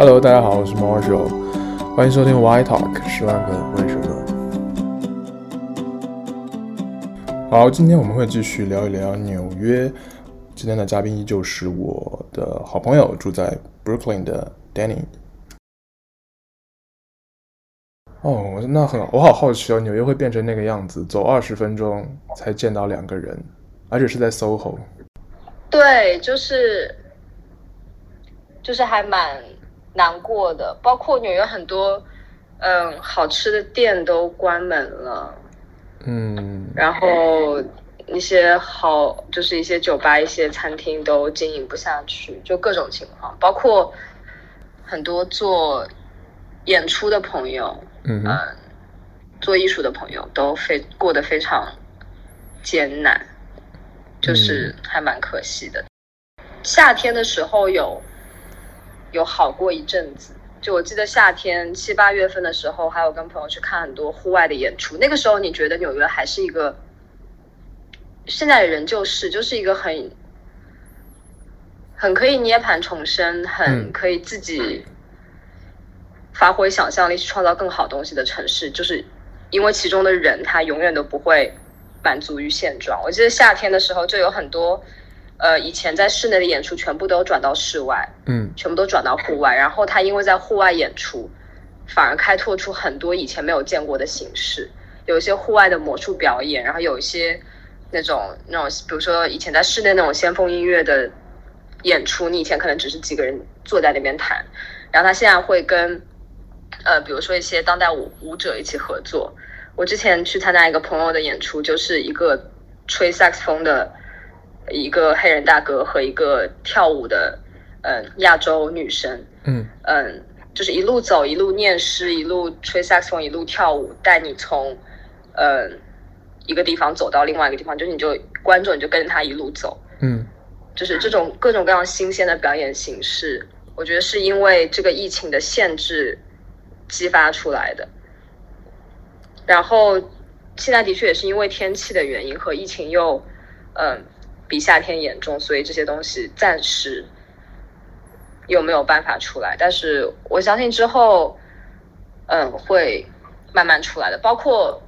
Hello，大家好，我是 Marshall，欢迎收听 Why Talk 十万个为什么。好，今天我们会继续聊一聊纽约。今天的嘉宾依旧是我的好朋友，住在 Brooklyn 的 Danny。哦，那很，我好好奇哦，纽约会变成那个样子，走二十分钟才见到两个人，而且是在 SoHo。对，就是，就是还蛮难过的。包括纽约很多，嗯，好吃的店都关门了。嗯。然后一些好，就是一些酒吧、一些餐厅都经营不下去，就各种情况，包括很多做演出的朋友。嗯，做艺术的朋友都非过得非常艰难，就是还蛮可惜的。嗯、夏天的时候有有好过一阵子，就我记得夏天七八月份的时候，还有跟朋友去看很多户外的演出。那个时候你觉得纽约还是一个，现在的人就是就是一个很很可以涅槃重生，很可以自己。发挥想象力去创造更好东西的城市，就是因为其中的人他永远都不会满足于现状。我记得夏天的时候就有很多，呃，以前在室内的演出全部都转到室外，嗯，全部都转到户外。然后他因为在户外演出，反而开拓出很多以前没有见过的形式，有一些户外的魔术表演，然后有一些那种那种，比如说以前在室内那种先锋音乐的演出，你以前可能只是几个人坐在那边弹，然后他现在会跟。呃，比如说一些当代舞舞者一起合作。我之前去参加一个朋友的演出，就是一个吹萨克斯风的一个黑人大哥和一个跳舞的嗯、呃、亚洲女生，嗯。嗯，就是一路走一路念诗，一路吹萨克斯风，一路跳舞，带你从嗯一个地方走到另外一个地方，就是你就观众你就跟着他一路走，嗯，就是这种各种各样新鲜的表演形式，我觉得是因为这个疫情的限制。激发出来的，然后现在的确也是因为天气的原因和疫情又，嗯，比夏天严重，所以这些东西暂时又没有办法出来。但是我相信之后，嗯，会慢慢出来的。包括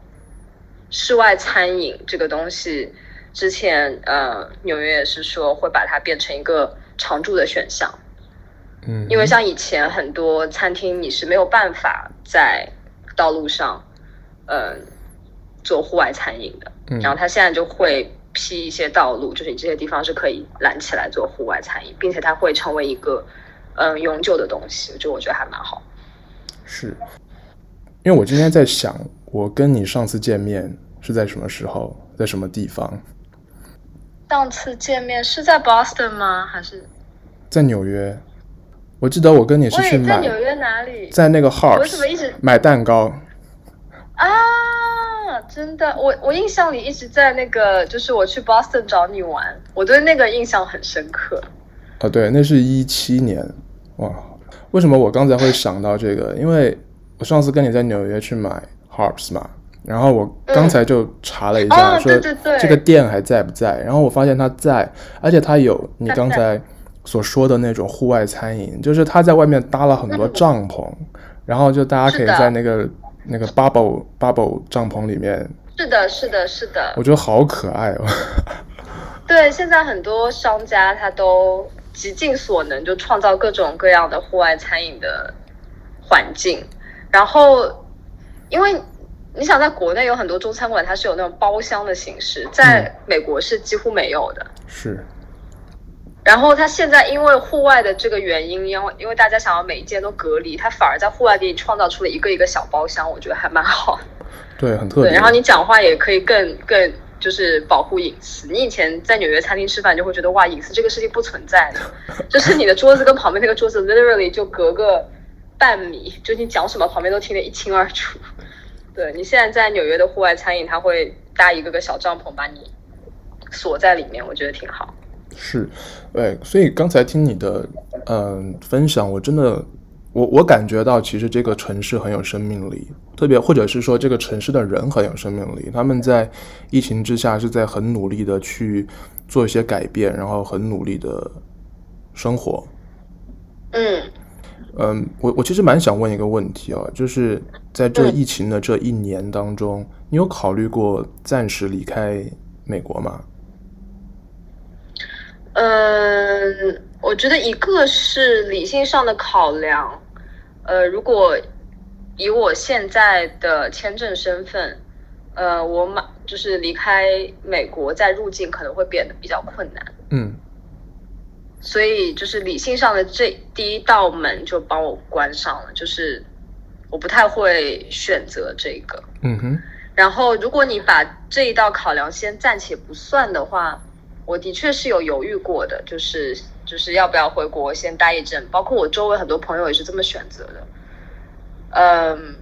室外餐饮这个东西，之前，嗯，纽约也是说会把它变成一个常驻的选项。嗯，因为像以前很多餐厅，你是没有办法在道路上，嗯，做户外餐饮的。嗯，然后他现在就会辟一些道路，就是你这些地方是可以拦起来做户外餐饮，并且它会成为一个嗯、呃、永久的东西，就我觉得还蛮好。是，因为我今天在想，我跟你上次见面是在什么时候，在什么地方？上次见面是在 Boston 吗？还是在纽约？我记得我跟你是去买，在纽约哪里？在那个 Harps 买蛋糕啊！真的，我我印象里一直在那个，就是我去 Boston 找你玩，我对那个印象很深刻。啊，对，那是一七年，哇！为什么我刚才会想到这个？因为我上次跟你在纽约去买 Harps 嘛，然后我刚才就查了一下，嗯、说这个店还在不在？哦、对对对，然后我发现它在，而且它有你刚才。所说的那种户外餐饮，就是它在外面搭了很多帐篷，嗯、然后就大家可以在那个那个 bubble bubble 帐篷里面。是的，是的，是的。我觉得好可爱哦。对，现在很多商家他都极尽所能，就创造各种各样的户外餐饮的环境。然后，因为你想，在国内有很多中餐馆，它是有那种包厢的形式，在美国是几乎没有的。嗯、是。然后他现在因为户外的这个原因，因为因为大家想要每一间都隔离，他反而在户外给你创造出了一个一个小包厢，我觉得还蛮好。对，很特别。对，然后你讲话也可以更更就是保护隐私。你以前在纽约餐厅吃饭，就会觉得哇，隐私这个事情不存在的，就是你的桌子跟旁边那个桌子 literally 就隔个半米，就你讲什么旁边都听得一清二楚。对，你现在在纽约的户外餐饮，他会搭一个个小帐篷把你锁在里面，我觉得挺好。是，对，所以刚才听你的嗯分享，我真的我我感觉到其实这个城市很有生命力，特别或者是说这个城市的人很有生命力，他们在疫情之下是在很努力的去做一些改变，然后很努力的生活。嗯，嗯，我我其实蛮想问一个问题哦，就是在这疫情的这一年当中，嗯、你有考虑过暂时离开美国吗？嗯，我觉得一个是理性上的考量，呃，如果以我现在的签证身份，呃，我马就是离开美国再入境可能会变得比较困难。嗯。所以就是理性上的这第一道门就帮我关上了，就是我不太会选择这个。嗯哼。然后如果你把这一道考量先暂且不算的话，我的确是有犹豫过的，就是就是要不要回国先待一阵，包括我周围很多朋友也是这么选择的。嗯，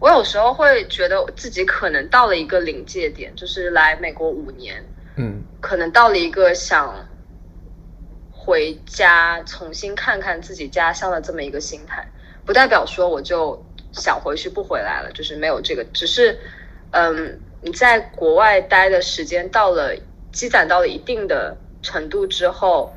我有时候会觉得自己可能到了一个临界点，就是来美国五年。嗯，可能到了一个想回家重新看看自己家乡的这么一个心态，不代表说我就想回去不回来了，就是没有这个，只是，嗯，你在国外待的时间到了积攒到了一定的程度之后，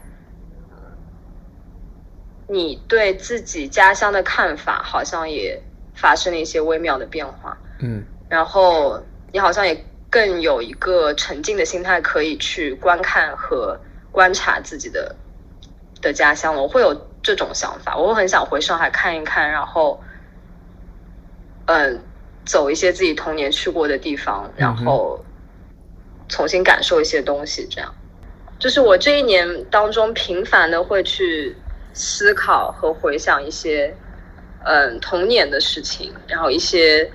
你对自己家乡的看法好像也发生了一些微妙的变化，嗯，然后你好像也。更有一个沉静的心态，可以去观看和观察自己的的家乡。我会有这种想法，我会很想回上海看一看，然后，嗯，走一些自己童年去过的地方，然后重新感受一些东西。这样，就是我这一年当中频繁的会去思考和回想一些，嗯，童年的事情，然后一些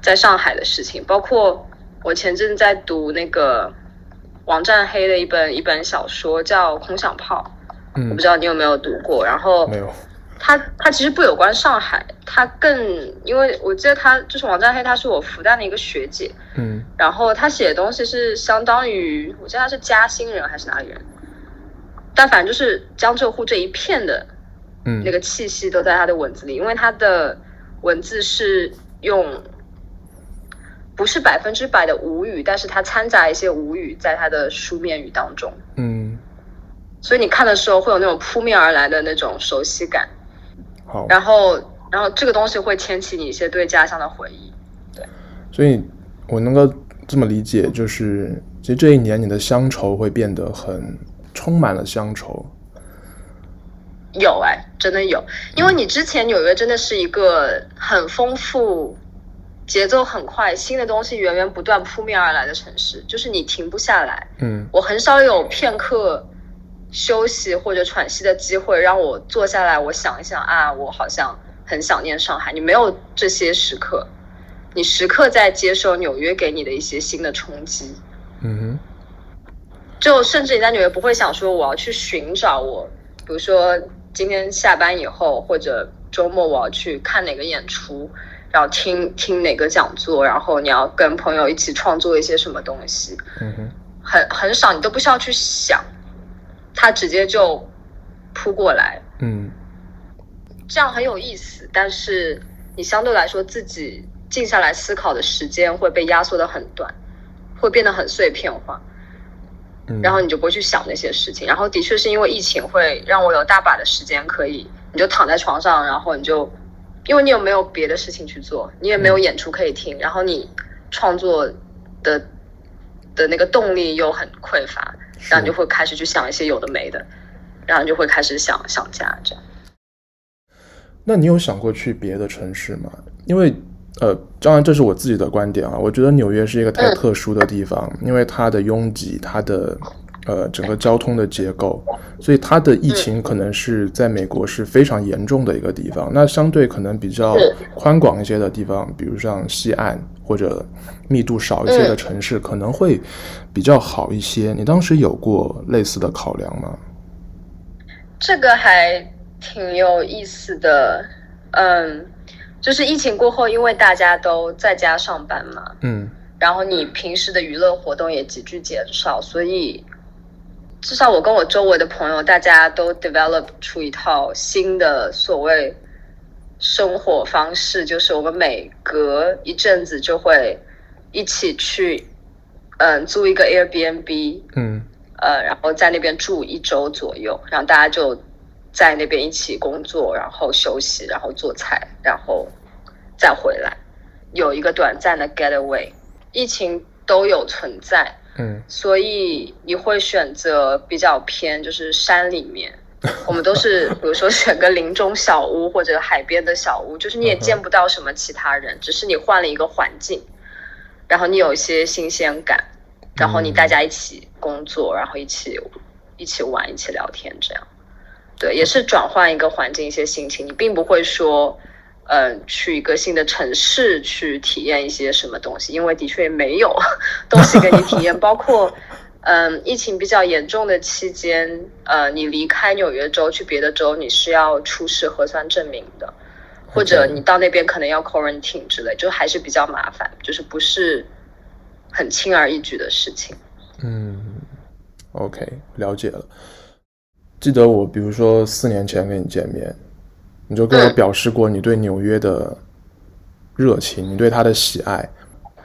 在上海的事情，包括。我前阵在读那个王占黑的一本一本小说，叫《空想炮》，嗯，我不知道你有没有读过。然后没有。他他其实不有关上海，他更因为我记得他就是王占黑，他是我复旦的一个学姐，嗯，然后他写的东西是相当于我记得他是嘉兴人还是哪里人，但反正就是江浙沪这一片的，嗯，那个气息都在他的文字里，因为他的文字是用。不是百分之百的吴语，但是他掺杂一些吴语在他的书面语当中。嗯，所以你看的时候会有那种扑面而来的那种熟悉感。好，然后，然后这个东西会牵起你一些对家乡的回忆。对，所以我能够这么理解，就是其实这一年你的乡愁会变得很充满了乡愁。有哎，真的有，因为你之前纽约真的是一个很丰富。节奏很快，新的东西源源不断扑面而来的城市，就是你停不下来。嗯，我很少有片刻休息或者喘息的机会，让我坐下来，我想一想啊，我好像很想念上海。你没有这些时刻，你时刻在接受纽约给你的一些新的冲击。嗯哼，就甚至你在纽约不会想说我要去寻找我，比如说今天下班以后或者周末我要去看哪个演出。然后听听哪个讲座，然后你要跟朋友一起创作一些什么东西，嗯哼，很很少，你都不需要去想，它直接就扑过来，嗯，这样很有意思。但是你相对来说自己静下来思考的时间会被压缩的很短，会变得很碎片化，嗯，然后你就不会去想那些事情。然后的确是因为疫情会让我有大把的时间可以，你就躺在床上，然后你就。因为你有没有别的事情去做，你也没有演出可以听，嗯、然后你创作的的那个动力又很匮乏，然后你就会开始去想一些有的没的，然后你就会开始想想家这样。那你有想过去别的城市吗？因为呃，当然这是我自己的观点啊，我觉得纽约是一个太特殊的地方，嗯、因为它的拥挤，它的。呃，整个交通的结构，所以它的疫情可能是在美国是非常严重的一个地方。那相对可能比较宽广一些的地方，比如像西岸或者密度少一些的城市，可能会比较好一些。你当时有过类似的考量吗？这个还挺有意思的。嗯，就是疫情过后，因为大家都在家上班嘛，嗯，然后你平时的娱乐活动也急剧减少，所以。至少我跟我周围的朋友，大家都 develop 出一套新的所谓生活方式，就是我们每隔一阵子就会一起去，嗯，租一个 Airbnb，嗯，呃，然后在那边住一周左右，然后大家就在那边一起工作，然后休息，然后做菜，然后再回来，有一个短暂的 getaway。疫情都有存在，嗯，所以你会选择比较偏，就是山里面。我们都是，比如说选个林中小屋或者海边的小屋，就是你也见不到什么其他人，只是你换了一个环境，然后你有一些新鲜感，然后你大家一起工作，然后一起一起玩，一起聊天，这样，对，也是转换一个环境，一些心情。你并不会说，嗯，去一个新的城市去体验一些什么东西，因为的确也没有 东西给你体验，包括。嗯，疫情比较严重的期间，呃，你离开纽约州去别的州，你是要出示核酸证明的，或者你到那边可能要 quarantine 之类，就还是比较麻烦，就是不是很轻而易举的事情。嗯，OK，了解了。记得我，比如说四年前跟你见面，你就跟我表示过你对纽约的热情，你对它的喜爱。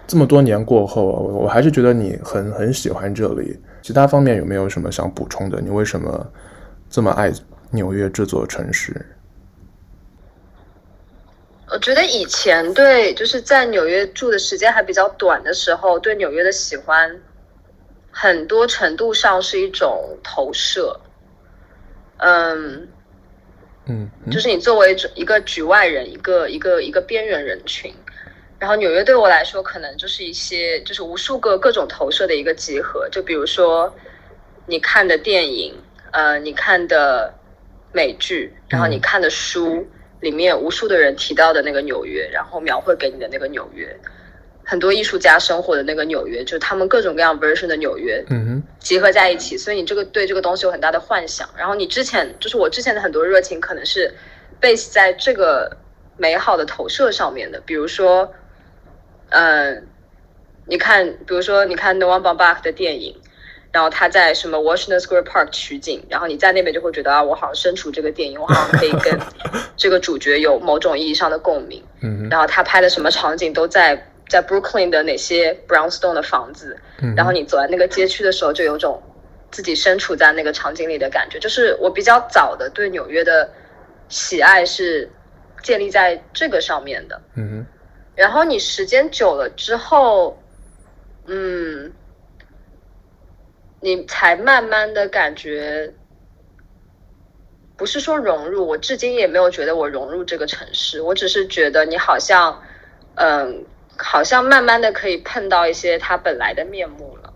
这么多年过后，我还是觉得你很很喜欢这里。其他方面有没有什么想补充的？你为什么这么爱纽约这座城市？我觉得以前对，就是在纽约住的时间还比较短的时候，对纽约的喜欢，很多程度上是一种投射。嗯嗯，就是你作为一个局外人，一个一个一个边缘人群。然后纽约对我来说，可能就是一些，就是无数个各种投射的一个集合。就比如说，你看的电影，呃，你看的美剧，然后你看的书里面，无数的人提到的那个纽约，然后描绘给你的那个纽约，很多艺术家生活的那个纽约，就是他们各种各样 version 的纽约，嗯哼，集合在一起。所以你这个对这个东西有很大的幻想。然后你之前，就是我之前的很多热情，可能是 base 在这个美好的投射上面的，比如说。嗯，你看，比如说，你看 Noam Baumbach 的电影，然后他在什么 Washington Square Park 取景，然后你在那边就会觉得啊，我好像身处这个电影，我好像可以跟这个主角有某种意义上的共鸣。嗯，然后他拍的什么场景都在在 Brooklyn 的哪些 brownstone 的房子，然后你走在那个街区的时候，就有种自己身处在那个场景里的感觉。就是我比较早的对纽约的喜爱是建立在这个上面的。嗯。然后你时间久了之后，嗯，你才慢慢的感觉，不是说融入，我至今也没有觉得我融入这个城市，我只是觉得你好像，嗯，好像慢慢的可以碰到一些他本来的面目了，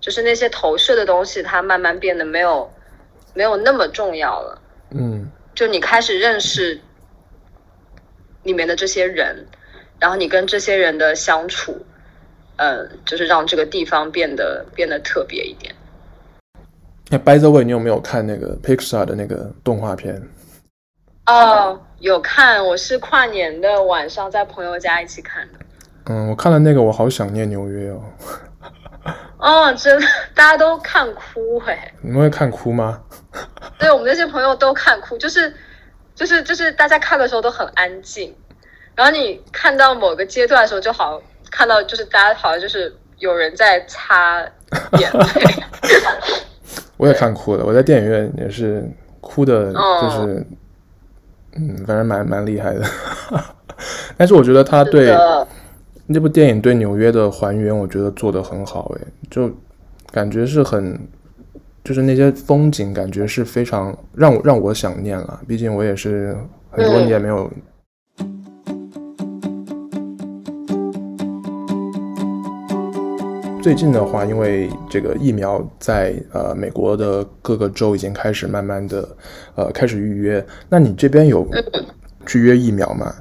就是那些投射的东西，它慢慢变得没有，没有那么重要了。嗯，就你开始认识里面的这些人。然后你跟这些人的相处，嗯，就是让这个地方变得变得特别一点。那 By the way，你有没有看那个 Pixar 的那个动画片？哦，有看，我是跨年的晚上在朋友家一起看的。嗯，我看了那个，我好想念纽约哦。哦，真的，大家都看哭哎。你们会看哭吗？对，我们那些朋友都看哭，就是就是就是大家看的时候都很安静。然后你看到某个阶段的时候，就好看到就是大家好像就是有人在擦眼泪。我也看哭了，我在电影院也是哭的，就是嗯，嗯，反正蛮蛮厉害的。但是我觉得他对那部电影对纽约的还原，我觉得做得很好，哎，就感觉是很，就是那些风景，感觉是非常让我让我想念了。毕竟我也是很多年没有。嗯最近的话，因为这个疫苗在呃美国的各个州已经开始慢慢的呃开始预约，那你这边有去约疫苗吗？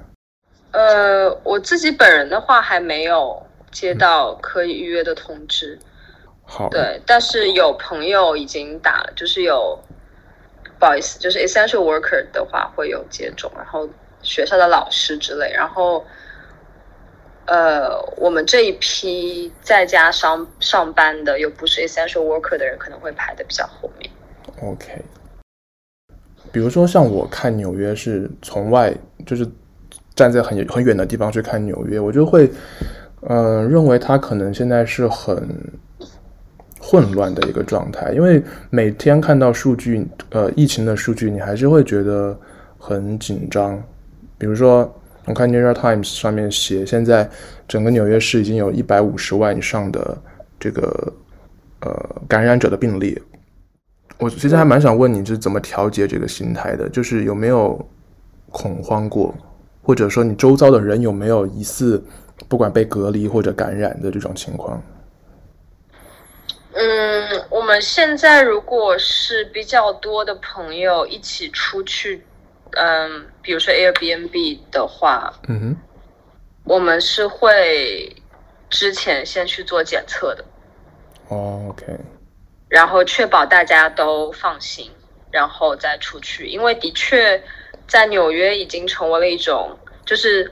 呃，我自己本人的话还没有接到可以预约的通知。好，对，但是有朋友已经打了，就是有不好意思，就是 essential worker 的话会有接种，然后学校的老师之类，然后。呃，我们这一批在家上上班的又不是 essential worker 的人，可能会排的比较后面。OK，比如说像我看纽约是从外，就是站在很很远的地方去看纽约，我就会，嗯、呃，认为它可能现在是很混乱的一个状态，因为每天看到数据，呃，疫情的数据，你还是会觉得很紧张。比如说，我看《New York Times》上面写，现在整个纽约市已经有一百五十万以上的这个呃感染者的病例。我其实还蛮想问你，是怎么调节这个心态的？就是有没有恐慌过，或者说你周遭的人有没有疑似不管被隔离或者感染的这种情况？嗯，我们现在如果是比较多的朋友一起出去，嗯，比如说 Airbnb 的话，嗯哼，我们是会之前先去做检测的。哦，OK。然后确保大家都放心，然后再出去。因为的确，在纽约已经成为了一种，就是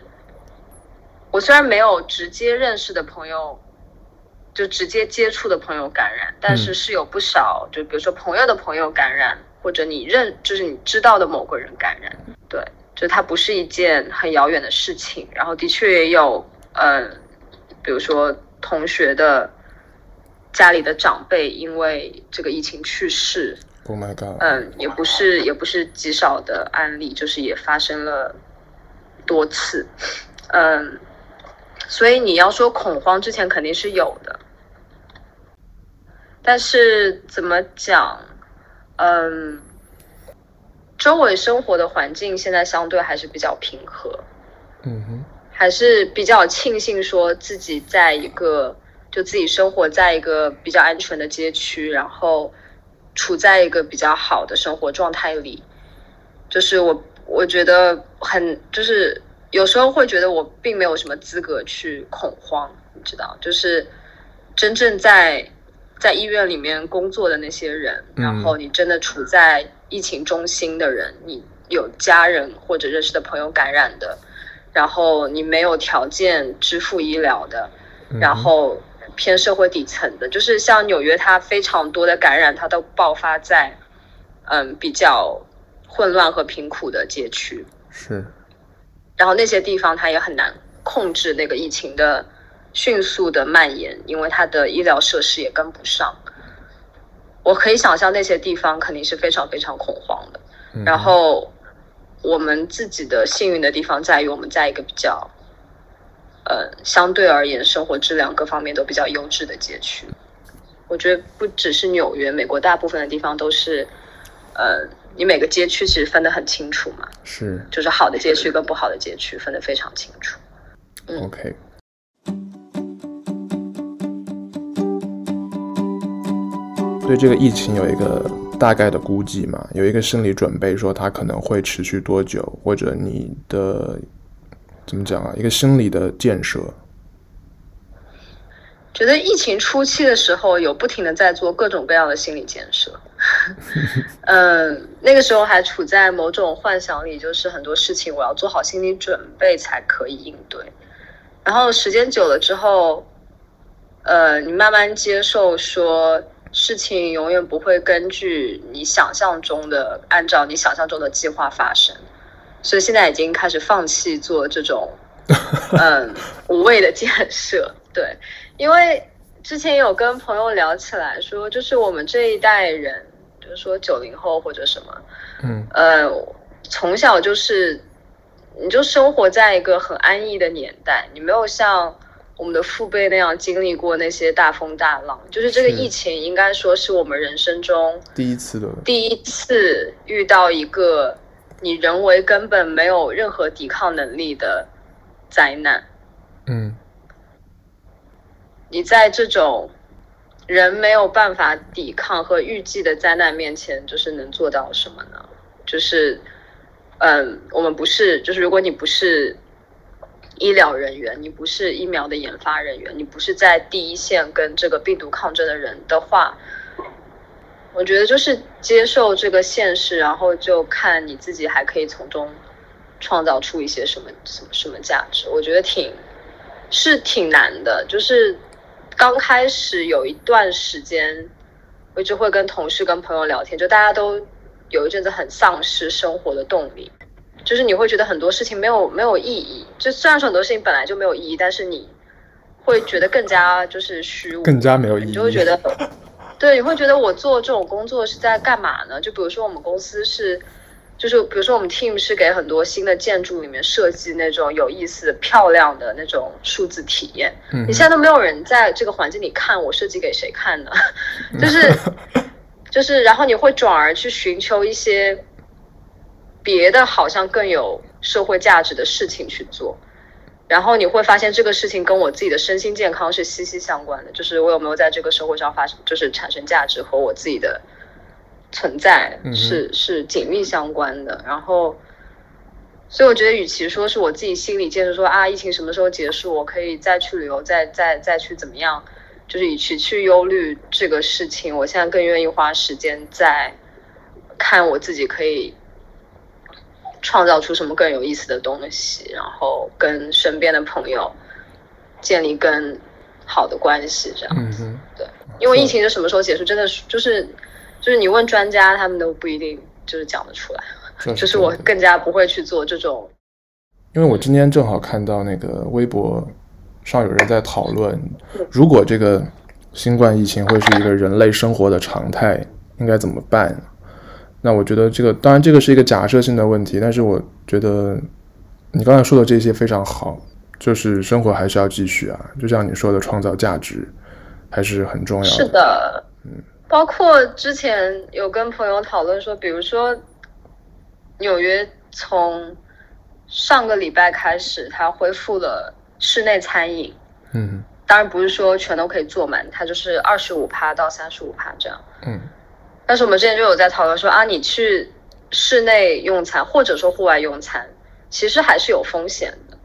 我虽然没有直接认识的朋友，就直接接触的朋友感染，但是是有不少，就比如说朋友的朋友感染，或者你认，就是你知道的某个人感染。对，就它不是一件很遥远的事情。然后的确也有，嗯，比如说同学的。家里的长辈因为这个疫情去世，Oh my God，嗯，也不是也不是极少的案例，就是也发生了多次，嗯，所以你要说恐慌，之前肯定是有的，但是怎么讲，嗯，周围生活的环境现在相对还是比较平和，嗯哼，还是比较庆幸说自己在一个。就自己生活在一个比较安全的街区，然后处在一个比较好的生活状态里，就是我我觉得很就是有时候会觉得我并没有什么资格去恐慌，你知道，就是真正在在医院里面工作的那些人，然后你真的处在疫情中心的人，你有家人或者认识的朋友感染的，然后你没有条件支付医疗的，然后。偏社会底层的，就是像纽约，它非常多的感染，它都爆发在，嗯，比较混乱和贫苦的街区。是。然后那些地方，它也很难控制那个疫情的迅速的蔓延，因为它的医疗设施也跟不上。我可以想象那些地方肯定是非常非常恐慌的。嗯。然后我们自己的幸运的地方在于，我们在一个比较。呃，相对而言，生活质量各方面都比较优质的街区，我觉得不只是纽约，美国大部分的地方都是，呃，你每个街区其实分得很清楚嘛，是，就是好的街区跟不好的街区分得非常清楚。嗯，OK。对这个疫情有一个大概的估计嘛？有一个心理准备，说它可能会持续多久，或者你的。怎么讲啊？一个心理的建设，觉得疫情初期的时候有不停的在做各种各样的心理建设。嗯，那个时候还处在某种幻想里，就是很多事情我要做好心理准备才可以应对。然后时间久了之后，呃，你慢慢接受说事情永远不会根据你想象中的，按照你想象中的计划发生。所以现在已经开始放弃做这种，嗯，无谓的建设。对，因为之前有跟朋友聊起来说，就是我们这一代人，就是说九零后或者什么，嗯，呃，从小就是，你就生活在一个很安逸的年代，你没有像我们的父辈那样经历过那些大风大浪。就是这个疫情，应该说是我们人生中第一次的，第一次遇到一个。你人为根本没有任何抵抗能力的灾难，嗯，你在这种人没有办法抵抗和预计的灾难面前，就是能做到什么呢？就是，嗯，我们不是，就是如果你不是医疗人员，你不是疫苗的研发人员，你不是在第一线跟这个病毒抗争的人的话。我觉得就是接受这个现实，然后就看你自己还可以从中创造出一些什么什么什么价值。我觉得挺是挺难的，就是刚开始有一段时间，我就会跟同事跟朋友聊天，就大家都有一阵子很丧失生活的动力，就是你会觉得很多事情没有没有意义。就虽然说很多事情本来就没有意义，但是你会觉得更加就是虚无，更加没有意义，你就会觉得。对，你会觉得我做这种工作是在干嘛呢？就比如说我们公司是，就是比如说我们 team 是给很多新的建筑里面设计那种有意思、漂亮的那种数字体验。嗯，你现在都没有人在这个环境里看，我设计给谁看呢？就是 就是，然后你会转而去寻求一些别的，好像更有社会价值的事情去做。然后你会发现这个事情跟我自己的身心健康是息息相关的，就是我有没有在这个社会上发生，就是产生价值和我自己的存在是、嗯、是紧密相关的。然后，所以我觉得，与其说是我自己心里建设说啊，疫情什么时候结束，我可以再去旅游，再再再去怎么样，就是与其去忧虑这个事情，我现在更愿意花时间在看我自己可以。创造出什么更有意思的东西，然后跟身边的朋友建立更好的关系，这样子。嗯、对，因为疫情是什么时候结束，真的是就是就是你问专家，他们都不一定就是讲得出来。就是，就是我更加不会去做这种。因为我今天正好看到那个微博上有人在讨论，如果这个新冠疫情会是一个人类生活的常态，应该怎么办？那我觉得这个当然这个是一个假设性的问题，但是我觉得你刚才说的这些非常好，就是生活还是要继续啊，就像你说的，创造价值还是很重要的。是的，嗯，包括之前有跟朋友讨论说，比如说纽约从上个礼拜开始，它恢复了室内餐饮，嗯，当然不是说全都可以坐满，它就是二十五趴到三十五趴这样，嗯。但是我们之前就有在讨论说啊，你去室内用餐或者说户外用餐，其实还是有风险的，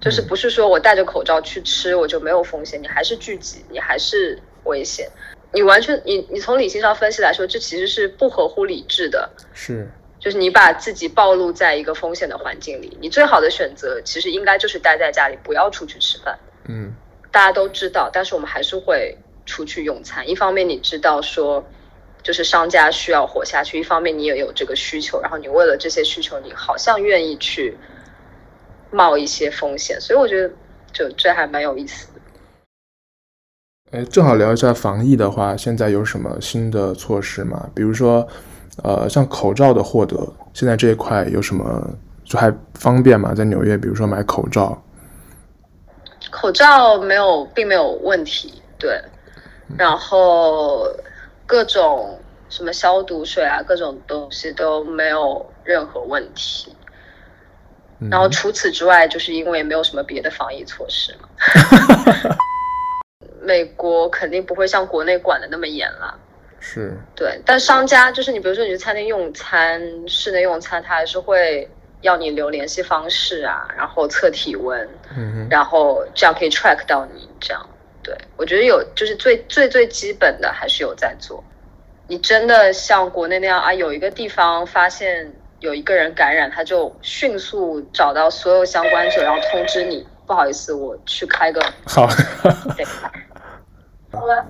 就是不是说我戴着口罩去吃我就没有风险，你还是聚集，你还是危险，你完全你你从理性上分析来说，这其实是不合乎理智的，是，就是你把自己暴露在一个风险的环境里，你最好的选择其实应该就是待在家里，不要出去吃饭，嗯，大家都知道，但是我们还是会出去用餐，一方面你知道说。就是商家需要活下去，一方面你也有这个需求，然后你为了这些需求，你好像愿意去冒一些风险，所以我觉得就这还蛮有意思的。哎，正好聊一下防疫的话，现在有什么新的措施吗？比如说，呃，像口罩的获得，现在这一块有什么就还方便吗？在纽约，比如说买口罩，口罩没有，并没有问题，对，然后。各种什么消毒水啊，各种东西都没有任何问题。然后除此之外，就是因为没有什么别的防疫措施嘛。美国肯定不会像国内管的那么严了。是。对，但商家就是你，比如说你去餐厅用餐，室内用餐，他还是会要你留联系方式啊，然后测体温，嗯，然后这样可以 track 到你这样。对，我觉得有，就是最最最基本的还是有在做。你真的像国内那样啊，有一个地方发现有一个人感染，他就迅速找到所有相关者，然后通知你。不好意思，我去开个 好。好了。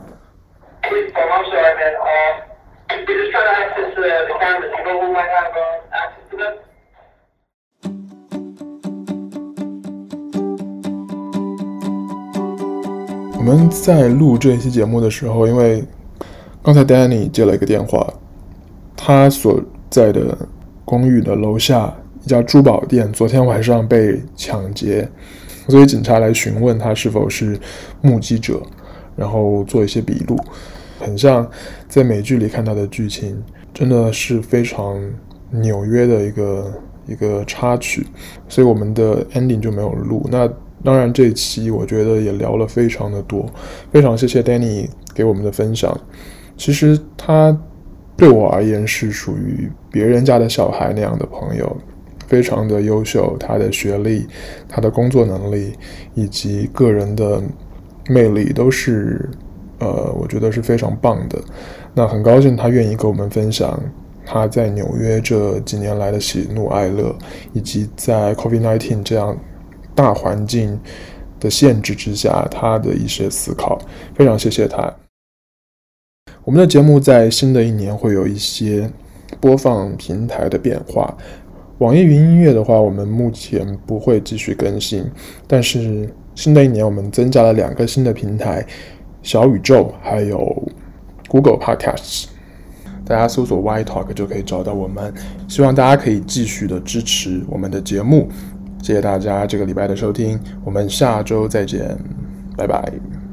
我们在录这一期节目的时候，因为刚才 Danny 接了一个电话，他所在的公寓的楼下一家珠宝店昨天晚上被抢劫，所以警察来询问他是否是目击者，然后做一些笔录，很像在美剧里看到的剧情，真的是非常纽约的一个一个插曲，所以我们的 ending 就没有录。那。当然，这期我觉得也聊了非常的多，非常谢谢 Danny 给我们的分享。其实他对我而言是属于别人家的小孩那样的朋友，非常的优秀，他的学历、他的工作能力以及个人的魅力都是，呃，我觉得是非常棒的。那很高兴他愿意跟我们分享他在纽约这几年来的喜怒哀乐，以及在 COVID-19 这样。大环境的限制之下，他的一些思考，非常谢谢他。我们的节目在新的一年会有一些播放平台的变化。网易云音乐的话，我们目前不会继续更新，但是新的一年我们增加了两个新的平台：小宇宙还有 Google Podcasts，大家搜索 Y Talk 就可以找到我们。希望大家可以继续的支持我们的节目，谢谢大家这个礼拜的收听，我们下周再见，拜拜。